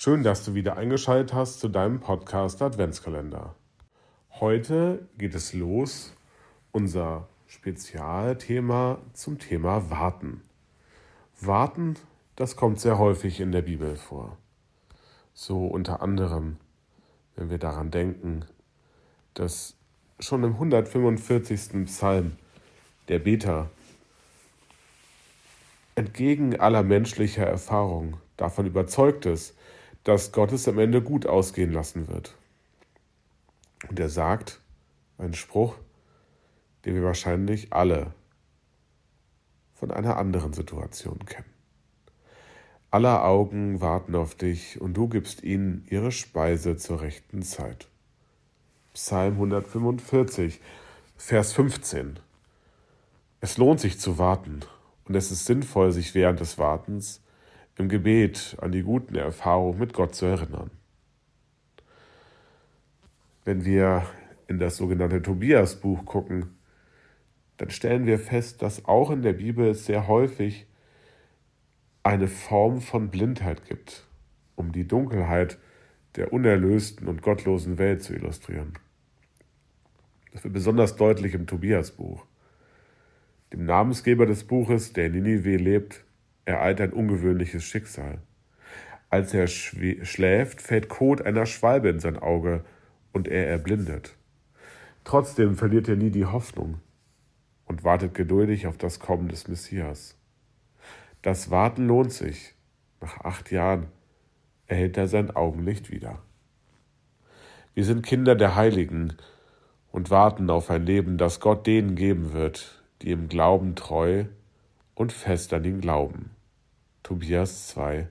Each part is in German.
Schön, dass du wieder eingeschaltet hast zu deinem Podcast Adventskalender. Heute geht es los, unser Spezialthema zum Thema Warten. Warten, das kommt sehr häufig in der Bibel vor. So unter anderem, wenn wir daran denken, dass schon im 145. Psalm der Beter entgegen aller menschlicher Erfahrung davon überzeugt ist, dass Gott es am Ende gut ausgehen lassen wird. Und er sagt einen Spruch, den wir wahrscheinlich alle von einer anderen Situation kennen. Aller Augen warten auf dich und du gibst ihnen ihre Speise zur rechten Zeit. Psalm 145, Vers 15. Es lohnt sich zu warten und es ist sinnvoll, sich während des Wartens im Gebet an die guten Erfahrungen mit Gott zu erinnern. Wenn wir in das sogenannte Tobias-Buch gucken, dann stellen wir fest, dass auch in der Bibel es sehr häufig eine Form von Blindheit gibt, um die Dunkelheit der unerlösten und gottlosen Welt zu illustrieren. Das wird besonders deutlich im Tobias-Buch. Dem Namensgeber des Buches, der in Ninive lebt, ereilt ein ungewöhnliches Schicksal. Als er schläft, fällt Kot einer Schwalbe in sein Auge und er erblindet. Trotzdem verliert er nie die Hoffnung und wartet geduldig auf das Kommen des Messias. Das Warten lohnt sich. Nach acht Jahren erhält er sein Augenlicht wieder. Wir sind Kinder der Heiligen und warten auf ein Leben, das Gott denen geben wird, die im Glauben treu und fest an ihn glauben. Tobias 2,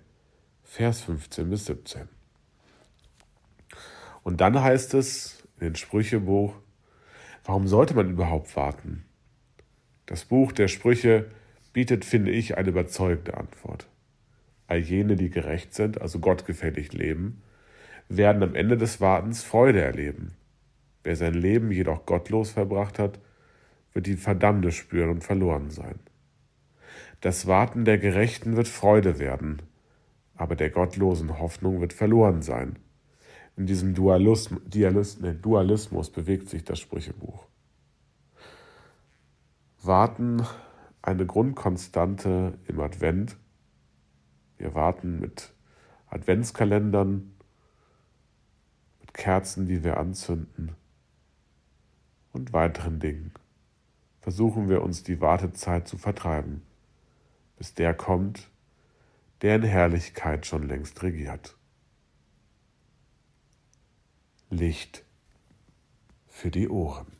Vers 15 bis 17. Und dann heißt es in den Sprüchebuch, warum sollte man überhaupt warten? Das Buch der Sprüche bietet, finde ich, eine überzeugende Antwort. All jene, die gerecht sind, also gottgefällig leben, werden am Ende des Wartens Freude erleben. Wer sein Leben jedoch gottlos verbracht hat, wird die Verdammnis spüren und verloren sein. Das Warten der Gerechten wird Freude werden, aber der gottlosen Hoffnung wird verloren sein. In diesem Dualismus, Dualismus bewegt sich das Sprüchebuch. Warten eine Grundkonstante im Advent. Wir warten mit Adventskalendern, mit Kerzen, die wir anzünden und weiteren Dingen. Versuchen wir uns die Wartezeit zu vertreiben bis der kommt, der in Herrlichkeit schon längst regiert. Licht für die Ohren.